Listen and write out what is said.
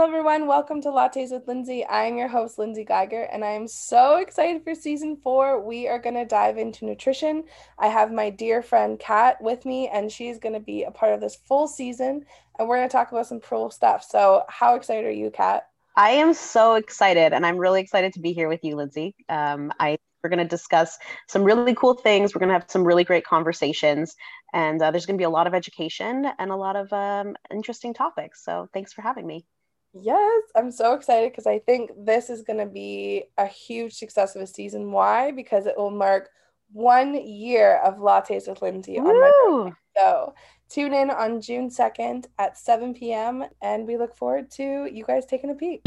everyone. Welcome to Lattes with Lindsay. I am your host, Lindsay Geiger, and I am so excited for season four. We are going to dive into nutrition. I have my dear friend Kat with me, and she's going to be a part of this full season, and we're going to talk about some cool stuff. So, how excited are you, Kat? I am so excited, and I'm really excited to be here with you, Lindsay. Um, I we're going to discuss some really cool things. We're going to have some really great conversations, and uh, there's going to be a lot of education and a lot of um, interesting topics. So, thanks for having me. Yes, I'm so excited because I think this is going to be a huge success of a season. Why? Because it will mark one year of Lattes with Lindsay on my show. Tune in on June 2nd at 7 p.m. and we look forward to you guys taking a peek.